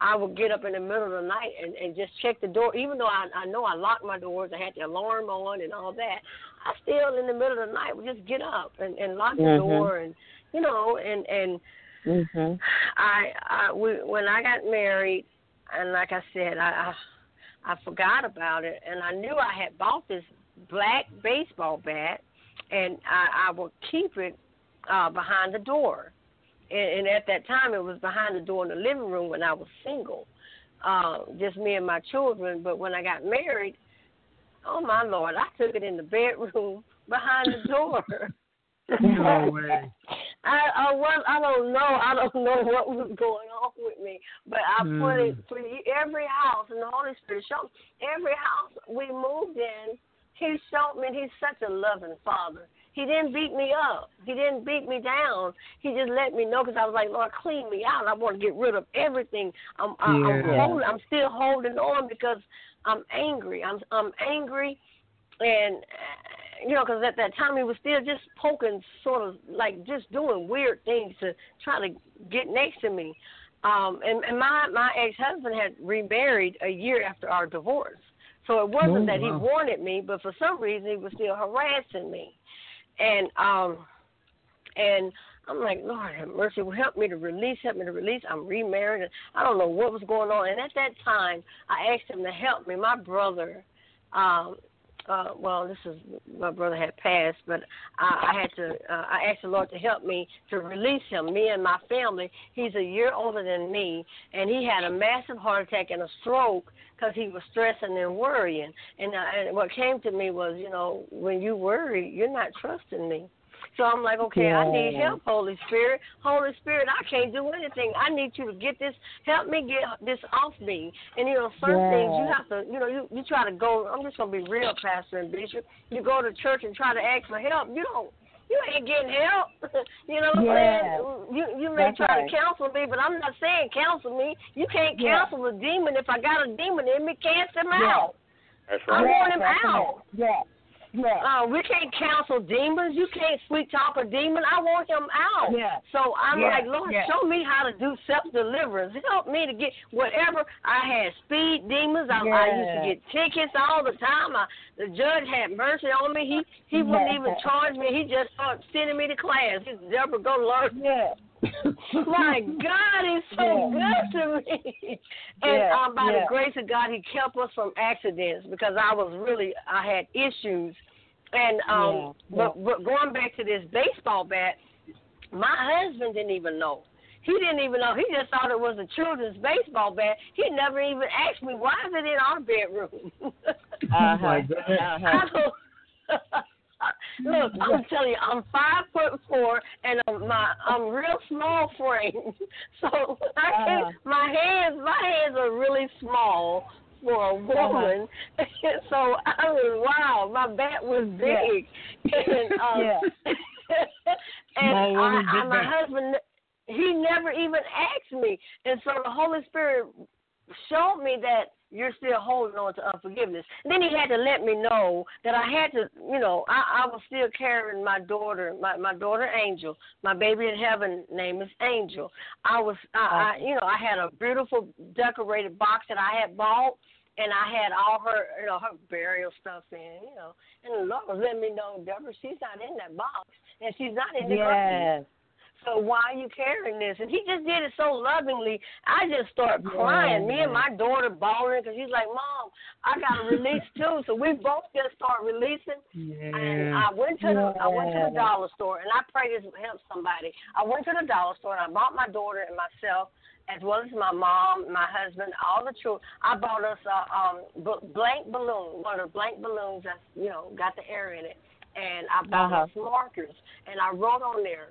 I would get up in the middle of the night and, and just check the door, even though I, I know I locked my doors, I had the alarm on and all that. I still in the middle of the night would just get up and, and lock the Mhm. door and you know and and Mhm. I I we, when I got married and like I said I, I I forgot about it and I knew I had bought this black baseball bat and I, I would keep it uh behind the door and, and at that time it was behind the door in the living room when I was single, uh, just me and my children. But when I got married, oh my lord, I took it in the bedroom (laughs) behind the door. No way. (laughs) I I was I don't know I don't know (laughs) what was going on with me, but I put it Mm. for every house and the Holy Spirit showed me every house we moved in. He showed me he's such a loving father. He didn't beat me up. He didn't beat me down. He just let me know because I was like, Lord, clean me out. I want to get rid of everything. I'm I, I'm Yeah. holding. I'm still holding on because I'm angry. I'm I'm angry, and uh, you know, because at that time he was still just poking, sort of like just doing weird things to try to get next to me. Um, and, and my my ex husband had remarried a year after our divorce, so it wasn't Oh, that he wanted me, but for some reason he was still harassing me, and um, and I'm like, Lord have mercy, well, help me to release, help me to release. I'm remarried, and I don't know what was going on. And at that time, I asked him to help me. My brother, um, uh, well, this is my brother had passed, but I, I had to. Uh, I asked the Lord to help me to release him. Me and my family. He's a year older than me, and he had a massive heart attack and a stroke because he was stressing and worrying. And, uh, and what came to me was, you know, when you worry, you're not trusting me. So I'm like, okay, I need help, Holy Spirit. Holy Spirit, I can't do anything. I need you to get this, help me get this off me. And you know, certain things you have to, you know, you you try to go. I'm just gonna be real, Pastor and Bishop. You go to church and try to ask for help. You don't. You ain't getting help. (laughs) you know what I'm Yeah. saying? You you may That's try right. to counsel me, but I'm not saying counsel me. You can't Yeah. counsel a demon if I got a demon in me. Cast him Yeah. out. That's right. I right. want him that's out. it. Yeah. Yeah. Uh, we can't counsel demons. You can't sweet talk a demon. I want him out. Yeah. So I'm Yeah, like, Lord, yeah. show me how to do self deliverance. Help me to get whatever. I had speed demons. I, I used to get tickets all the time. I, the judge had mercy on me. He he wouldn't even charge me. He just started sending me to class. He said, Debra, go learn. Yeah. My (laughs) God, he's so Yeah. good to me. And Yeah, um, by yeah. the grace of God, he kept us from accidents because I was really I had issues. And um, Yeah, but, but going back to this baseball bat, my husband didn't even know. He didn't even know. He just thought it was a children's baseball bat. He never even asked me why is it in our bedroom. (laughs) Oh my goodness. Uh-huh. (laughs) Look, I'm telling you, I'm five foot four, and I'm my I'm real small frame, (laughs) so I can't. Uh-huh. My hands, my hands are really small for a woman. (laughs) so I was wow, my back was big, (laughs) and um, Yeah. and I, I, my husband, he never even asked me, and so the Holy Spirit showed me that you're still holding on to unforgiveness. And then he had to let me know that I had to, you know, I, I was still carrying my daughter, my my daughter Angel, my baby in heaven name is Angel. I was, I, I you know, I had a beautiful decorated box that I had bought. And I had all her, you know, her burial stuff in, you know. And the Lord was letting me know, Debra, she's not in that box, and she's not in the grave. So why are you carrying this? And he just did it so lovingly. I just started crying. Me and my daughter bawling because she's like, Mom, I got to release too. So we both just start releasing. Yeah. And I went to the I went to the dollar store, and I pray this help somebody. I went to the dollar store and I bought my daughter and myself, as well as my mom, my husband, all the children. I bought us a um b- blank balloon, one of the blank balloons that's you know got the air in it, and I bought Uh-huh. us markers, and I wrote on there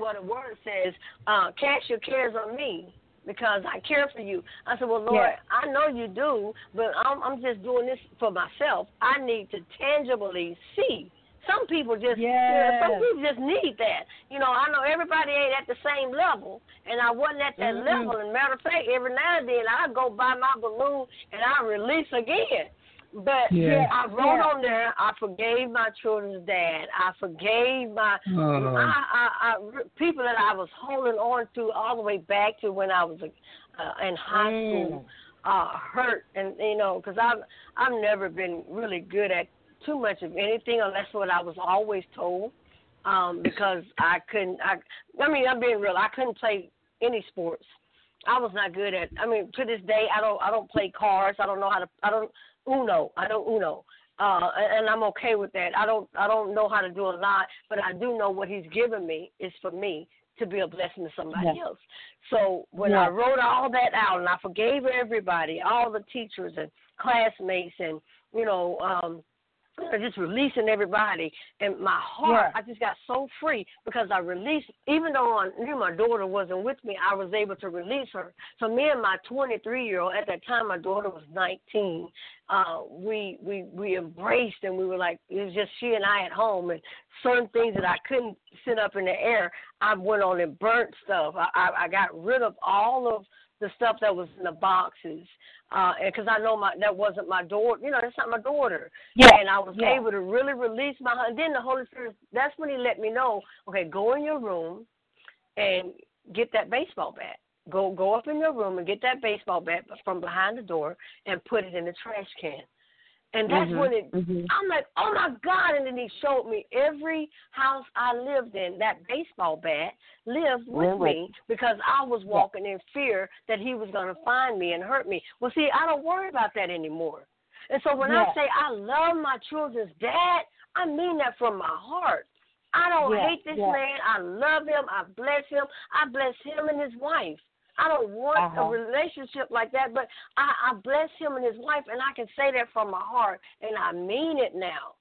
what the word says, uh, cast your cares on me because I care for you. I said, well, Lord, Yeah. I know you do, but I'm, I'm just doing this for myself. I need to tangibly see. Some people just, you know, some people just need that. You know, I know everybody ain't at the same level, and I wasn't at that Mhm. level. And matter of fact, every now and then I go buy my balloon and I release again. But Yeah. I wrote Yeah. on there, I forgave my children's dad. I forgave my Oh. I, I, I, people that I was holding on to all the way back to when I was uh, in high Mm. school uh, hurt, and you know, because I've I've never been really good at too much of anything unless what I was always told. Um, because I couldn't, I, I mean, I'm being real. I couldn't play any sports. I was not good at. I mean, to this day, I don't. I don't play cards. I don't know how to. I don't Uno. I don't Uno. Uh, and, and I'm okay with that. I don't. I don't know how to do a lot, but I do know what He's given me is for me to be a blessing to somebody Yeah. else. So when Yeah. I wrote all that out and I forgave everybody, all the teachers and classmates, and you know, um, just releasing everybody, and my heart, Yeah. I just got so free because I released. Even though I knew my daughter wasn't with me, I was able to release her. So me and my 23 year old, at that time, my daughter was 19. Uh, we we we embraced, and we were like, it was just she and I at home, and certain things that I couldn't sit up in the air, I went on and burnt stuff. I I, I got rid of all of the stuff that was in the boxes, uh, because I know my that wasn't my daughter, you know, that's not my daughter. Yeah. And I was Yeah. able to really release my. And then the Holy Spirit. That's when He let me know. Okay, go in your room and get that baseball bat. Go go up in your room and get that baseball bat from behind the door and put it in the trash can. And that's Mhm, when it. mhm. I'm like, oh my God! And then he showed me every house I lived in. That baseball bat lived with with me because I was walking in fear that he was going to find me and hurt me. Well, see, I don't worry about that anymore. And so when I say I love my children's dad, I mean that from my heart. I don't Yeah, hate this yeah. man. I love him. I bless him. I bless him and his wife. I don't want Uh-huh. a relationship like that, but I, I bless him and his wife, and I can say that from my heart, and I mean it now.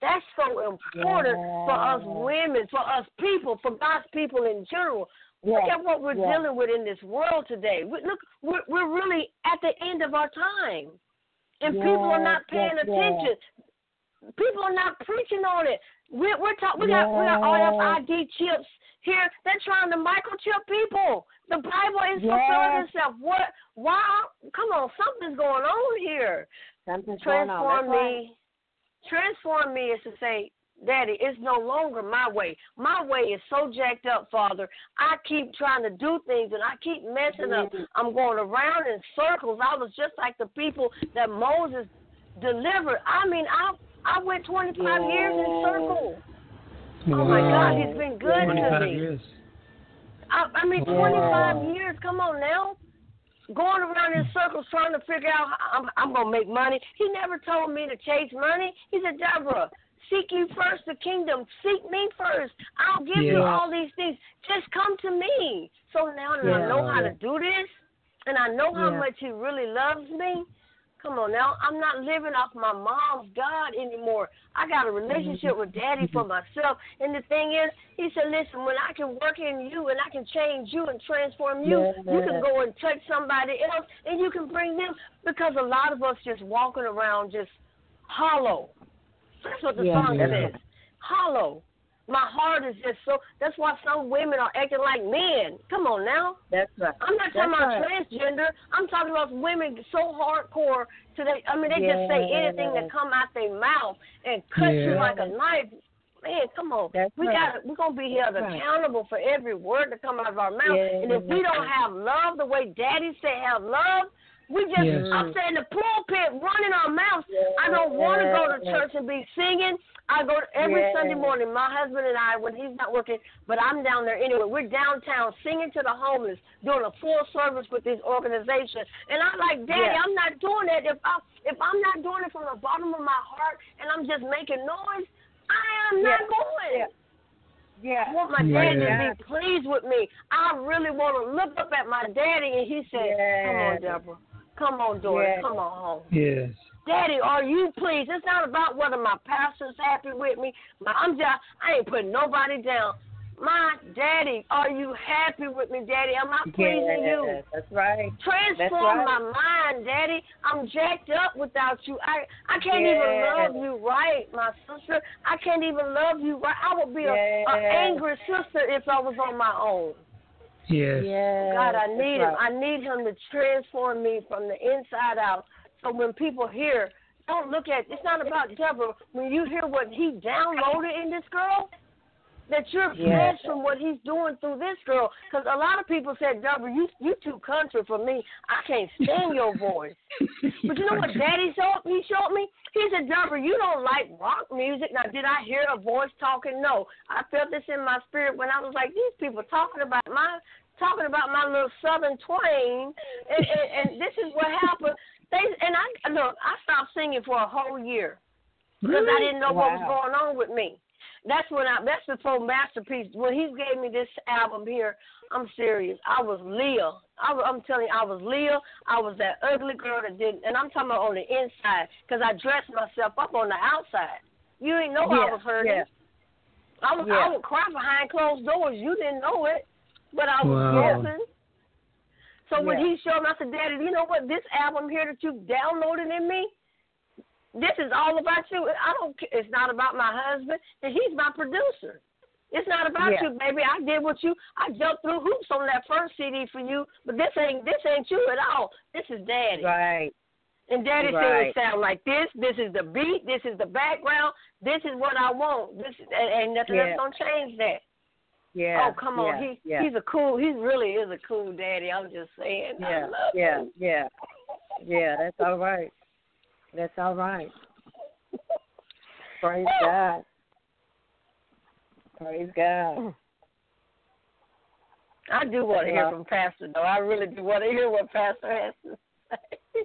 That's so important for us women, for us people, for God's people in general. Look at what we're yeah. dealing with in this world today. We, look, we're, we're really at the end of our time, and people are not paying attention. People are not preaching on it. We're, we're talking. We got we got RFID chips here. They're trying to microchip people. The Bible is fulfilling itself. What? Why? Come on, something's going on here. Something's going on. Transform right. me. Transform me is to say, Daddy, it's no longer my way. My way is so jacked up, Father. I keep trying to do things and I keep messing up. Mhm. I'm going around in circles. I was just like the people that Moses delivered. I mean, I I went 25 years in Yeah. circles. Oh my God, he's been good to me. years. I, I mean, 25 years. Come on now. Going around in circles trying to figure out how I'm, I'm going to make money. He never told me to chase money. He said, Debra, seek you first the kingdom. Seek me first. I'll give you all these things. Just come to me. So now that I know how to do this and I know how much he really loves me, Come on now, I'm not living off my mom's God anymore. I got a relationship mm-hmm. with Daddy for myself. And the thing is, he said, listen, when I can work in you and I can change you and transform you, yeah. you can go and touch somebody else and you can bring them. Because a lot of us just walking around just hollow. That's what the yeah, song yeah. says. Hollow. My heart is just so. That's why some women are acting like men. Come on now. That's right. I'm not talking about right. transgender. I'm talking about women so hardcore to they. I mean, they yeah. just say anything that come out their mouth and cut yeah. you like a knife. Man, come on. That's we right. got. We're gonna be held That's accountable right. for every word that come out of our mouth. Yeah. And if we don't have love the way Daddy said have love, we just yes. I'm saying the pulpit running our mouths. I don't want to go to church and be singing I go to, every yeah. Sunday morning. My husband and I, when he's not working, but I'm down there anyway. We're downtown singing to the homeless, doing a full service with this organization. And I'm like, Daddy, yeah. I'm not doing that. If I if I'm not doing it from the bottom of my heart, and I'm just making noise, I am yeah. not going. Yeah. I want my daddy to be pleased with me. I really want to look up at my daddy, and he said, "Come on, Debra. Come on, daughter. Come on home." Yes. Daddy, are you pleased? It's not about whether my pastor's happy with me. My, I'm just, I ain't putting nobody down. My daddy, are you happy with me, daddy? Am I pleasing yes, you? That's right. Transform that's right. my mind, daddy. I'm jacked up without you. I I can't yes. even love you right, my sister. I can't even love you right. I would be yes. a, a angry sister if I was on my own. Yes. yes. God, I need right. him. I need him to transform me from the inside out. So when people hear, don't look at it's not about Debra. When you hear what he downloaded in this girl, that you're blessed from what he's doing through this girl. Because a lot of people said, Debra, you you too country for me. I can't stand your (laughs) voice. but you know what Daddy showed he showed me? He said, Debra, you don't like rock music. Now, did I hear a voice talking? No. I felt this in my spirit when I was like, these people talking about my talking about my little southern twang, and, and, and this is what happened. They and I look, I stopped singing for a whole year because really? I didn't know wow. what was going on with me. That's when I. That's the full masterpiece. When he gave me this album here, I'm serious. I was Leah. I, I'm telling you, I was Leah. I was that ugly girl that did, and I'm talking about on the inside because I dressed myself up on the outside. You didn't know yeah, I was hurting. Yeah. I was. Yeah. I would cry behind closed doors. You didn't know it, but I was wow. guessing. So when he showed me, I said, Daddy, you know what? This album here that you downloaded in me, this is all about you. I don't. It's not about my husband, and he's my producer. It's not about yeah. you, baby. I did what you. I jumped through hoops on that first CD for you, but this ain't this ain't you at all. This is Daddy. Right. And Daddy right. said it sound like this. This is the beat. This is the background. This is what I want. This and, and nothing yeah. else gonna change that. Yeah. Oh come on, yeah, he yeah. he's a cool. He really is a cool daddy. I'm just saying. Yeah. I love yeah. him. Yeah. Yeah. That's all right. That's all right. (laughs) Praise God. Praise God. I do want to hear from Pastor, though. I really do want to hear what Pastor has to say. (laughs)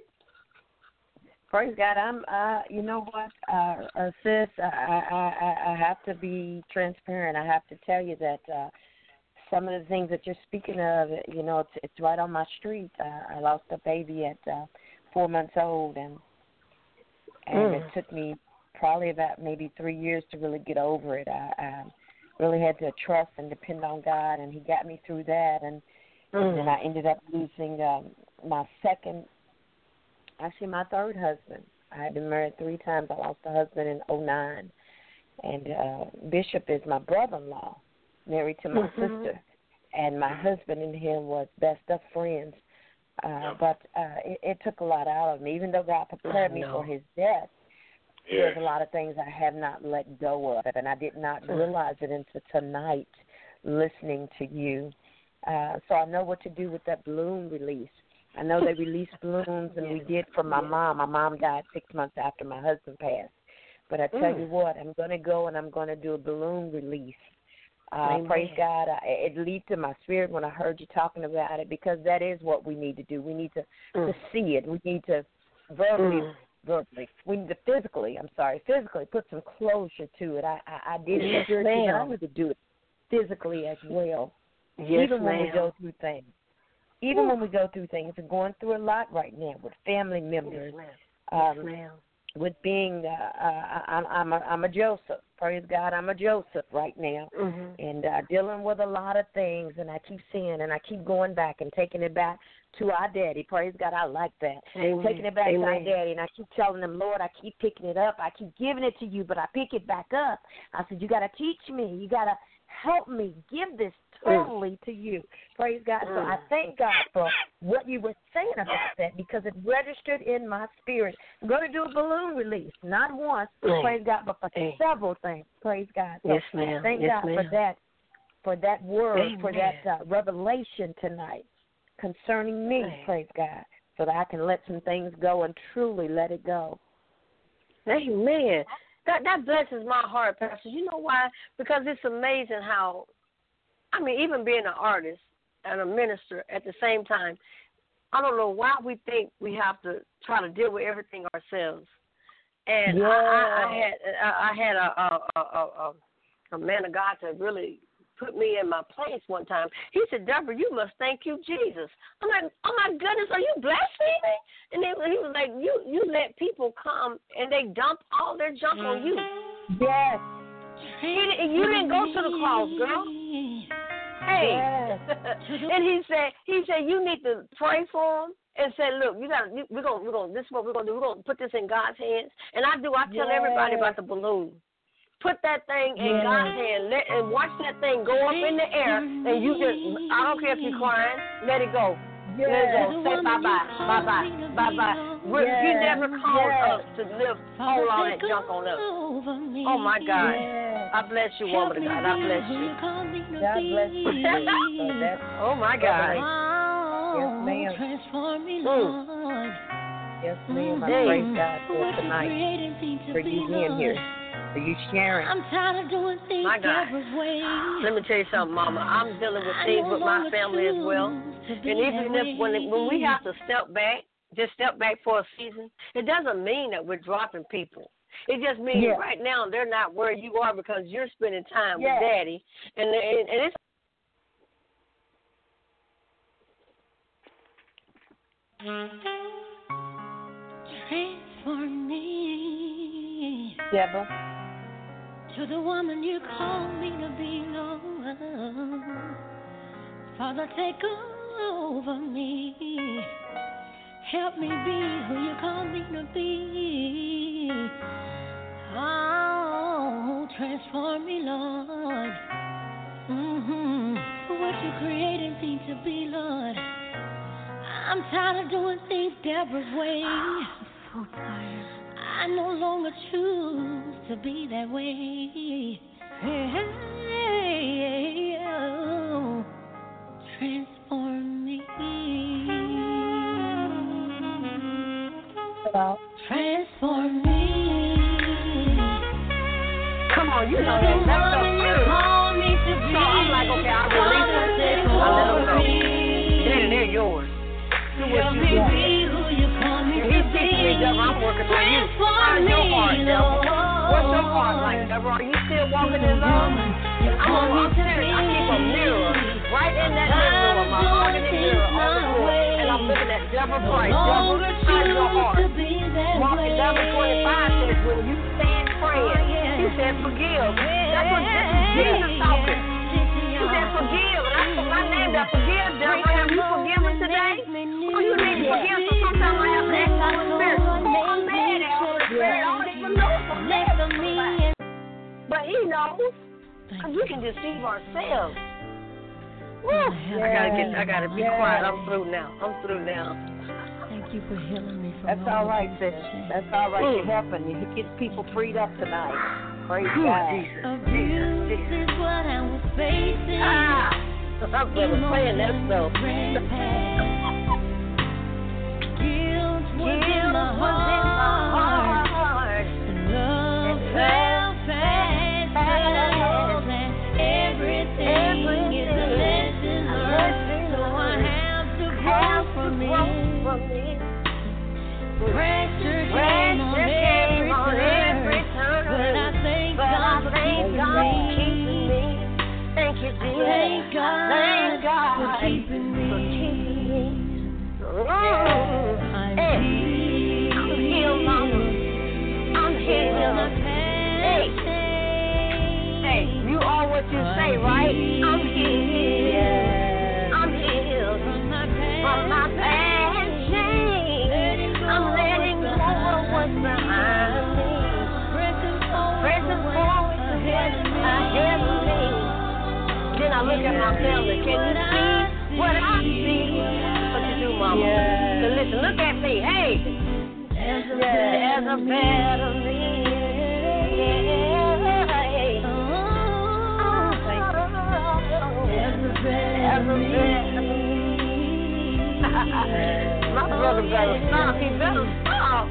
Praise God. I'm. Uh, you know what, uh, uh, sis? I, I I I have to be transparent. I have to tell you that uh, some of the things that you're speaking of, you know, it's it's right on my street. Uh, I lost a baby at uh, four months old, and and Mm. it took me probably about maybe three years to really get over it. I, I really had to trust and depend on God, and He got me through that. And, and then Mm. I ended up losing um, my second, actually my third husband. I had been married three times. I lost a husband in '09, and uh, Bishop is my brother-in-law, married to my Mhm. sister, and my husband and him was best of friends. Uh, but uh, it, it took a lot out of me, even though God prepared me no. for his death Yeah. there's a lot of things I have not let go of, and I did not Mm. realize it until tonight, listening to you. Uh, so I know what to do with that balloon release. I know they release (laughs) balloons, and we did for my mom. My mom died six months after my husband passed. But I tell Mm. you what, I'm going to go and I'm going to do a balloon release Uh, praise God. I, it leaped to my spirit when I heard you talking about it because that is what we need to do. We need to, Mm. to see it. We need to verbally Mm. verbally. We need to physically. I'm sorry, physically put some closure to it. I I, I did it Yes, spiritually, but I need to do it physically as well. Yes, even when we go through things. Even when we go through things, we're going through a lot right now with family Yes, members, ma'am. um, yes, ma'am. With being. Uh, uh, I'm I'm a, I'm a Joseph. Praise God, I'm a Joseph right now Mhm. and uh, dealing with a lot of things. And I keep seeing, and I keep going back and taking it back to our daddy. Praise God, I like that. Amen. Taking it back to our daddy, and I keep telling him, Lord, I keep picking it up. I keep giving it to you, but I pick it back up. I said, you got to teach me. You got to help me give this totally to you. Praise God. So I Mm. thank God for what you were saying about that because it registered in my spirit. I'm going to do a balloon release, not once, Mm. praise God, but for Mm. several things. Praise God. So Yes, ma'am. Thank yes, God ma'am. for that, for that word, for that uh, revelation tonight concerning me. Amen. Praise God, so that I can let some things go and truly let it go. Amen. That that blesses my heart, Pastor. You know why? Because it's amazing how, I mean, even being an artist and a minister at the same time, I don't know why we think we have to try to deal with everything ourselves. And I, I, I had I, I had a a, a a a man of God to really put me in my place one time. He said, Debra, you must thank you, Jesus. I'm like, oh my goodness, are you blaspheming? And then he was like, you you let people come and they dump all their junk on you. Mm-hmm. Yes. He, didn't- you didn't go to the cross, girl. Hey. Yes. (laughs) and he said he said you need to pray for him and say, look, you got to we're gonna we're gonna this is what we're gonna do. We're gonna put this in God's hands. And I do. I tell everybody about the balloon. Put that thing in Yes. God's hand. Let and watch that thing go up in the air. And you just I don't care if you're crying. Let it go. Let it go. Say bye bye. Bye bye. Bye bye. You never called Yes. us to live hold all that junk on us. Oh my God. Yes. I bless you, woman of God. I bless you. God bless you. so that's Oh my God. Yes, ma'am. Transform me, Mm. Lord. yes, ma'am. I Hey. praise God for What tonight, created me to for you being here, Lord. for you sharing. I'm tired of doing things My God. Way. Let me tell you something, Mama. I'm dealing with things with my family as well. choose to be And even if when when we have to step back, just step back for a season, it doesn't mean that we're dropping people. It just means Yeah. right now they're not where you are because you're spending time Yeah. with Daddy, and and, and it's Transform me Debra, to the woman you call me to be, Lord. Father, take over me. Help me be who you call me to be. Oh, transform me, Lord. Mm-hmm. What you created me to be, Lord. I'm tired of doing things Debra's way. Oh, (sighs) I'm so tired. I no longer choose to be that way. Hey, like, Debra? Are you still walking in love? I'm, I'm serious. I keep a mirror right in that living room of my organic mirror on the floor, and I'm looking at Debra Price. Debra, how's your heart? Mark 11, 25 says, when you stand praying, he said, forgive. That's what this is Jesus talking. He said, forgive. And I put my name there. Forgive, Debra. Have you forgiven today? Oh, you need to forgive. So sometimes I have to ask the Holy Spirit, oh, I'm mad at Holy Spirit. He knows. Because we can deceive ourselves. Woo. I gotta get. I gotta be Yes. quiet. I'm through now. I'm through now. Thank you for healing me from That's all right, sis. That's all right. Mm. You're helping. You get people freed up tonight. Praise Ooh, God. Jesus. Abuse Jesus. is what I was facing. Ah. (laughs) I'm playing that stuff. Right? I'm healed. I'm healed from my past. I'm letting go of what's behind me. Pressing forward ahead of me. Then I look at my family. Can you see what I see? What you do, Mama? So listen, look at me. Hey. There's a better My brother better stop. He better stop.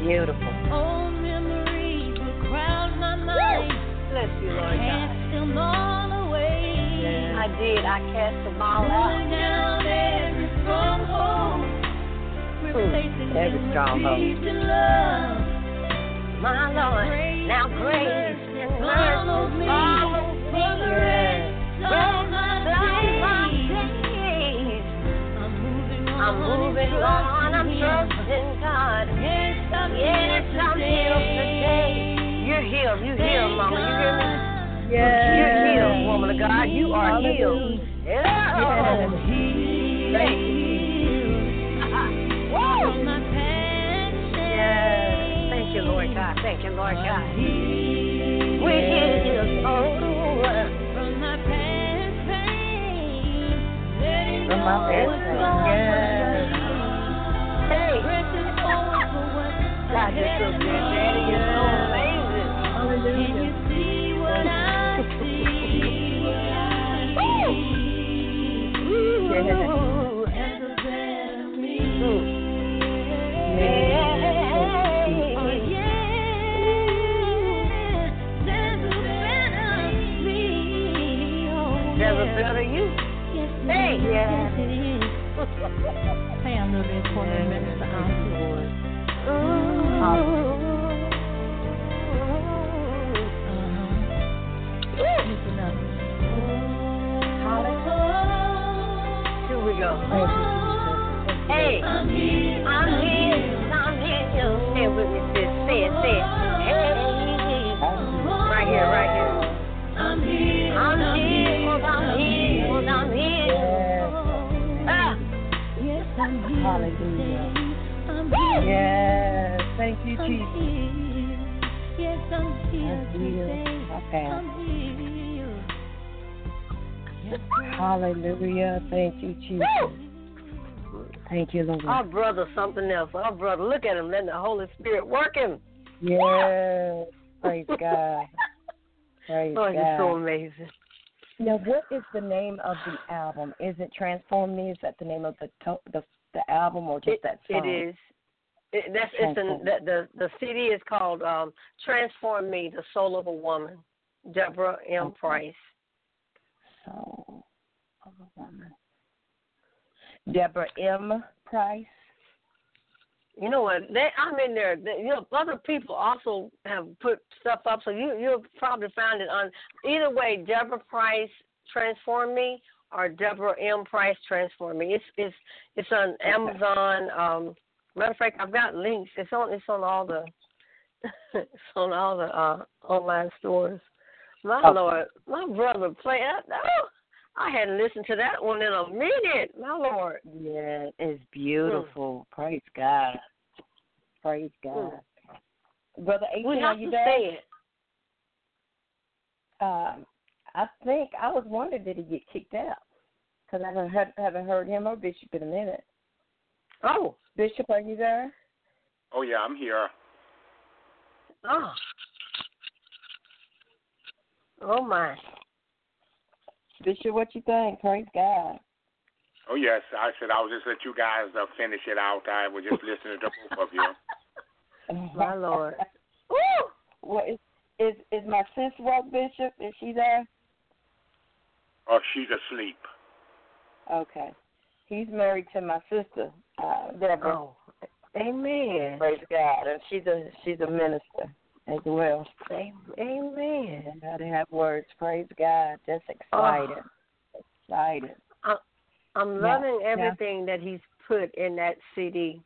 Beautiful. Old memories will crowd my mind. Bless you, Lord God. Cast them all away. I did. I cast them all out. down every stronghold. Replacing every stronghold. peace and love. My Lord. Now grace and mercy I'm moving on. I'm trusting God. Yes, I'm Yes, healed today. You're healed. You healed, Mama. You hear me? Yes. You're healed, woman of God. You are healed. Yeah. Thank you. Yes. Thank you, Lord God. Thank you, Lord God. We give you total. From my past pain, letting ahead of me. Daddy. You're so amazing. Can you see what I see? I'm here. I'm here. Say it with me, sis. Say it, say it. Right here, right here. I'm here. I'm here. I'm here. I'm here. Ah. Yes, I'm here. I'm here. Yes. I'm here. I'm here. Hallelujah. Thank you, Jesus. Thank you, Lord. Our brother, something else. Our brother, look at him, letting the Holy Spirit work him. Yes. Praise God. Praise Oh, you're so amazing. Now, what is the name of the album? Is it Transform Me? Is that the name of the the, the album or just It, that song? it is. It, that's it's an, the, the the CD is called um, "Transform Me: The Soul of a Woman." Debra M. Okay. Price. Soul of a woman. Debra M. Price. You know what? They, I'm in there. They, you know, other people also have put stuff up, so you you'll probably find it on either way. Debra Price Transform Me or Debra M. Price Transform Me. It's it's it's on Amazon. Um, matter of fact, I've got links. It's on it's on all the (laughs) it's on all the uh, online stores. My Okay. lord, my brother play that. Oh, I hadn't listened to that one in a minute. My lord. Yeah, it's beautiful. Praise God. Praise God. Brother We 18, are have you to there? say it. Um, I think I was wondering did he get kicked out because I haven't heard, haven't heard him or Bishop in a minute. Oh, Bishop, are you there? Oh yeah, I'm here. oh. Oh my. Bishop, what you think? Praise God. Oh yes, I said I was just let you guys uh, finish it out. I was just listening to both of you. (laughs) My Lord. Woo! What is is is my sister what Bishop? Is she there? Oh, she's asleep. Okay. He's married to my sister, uh, Deborah. Oh. Amen. Praise God, and she's a she's a minister as well. Amen. And how to have words. Praise God. Just ah. excited. Excited. I'm Yeah, loving yeah. everything that he's put in that CD.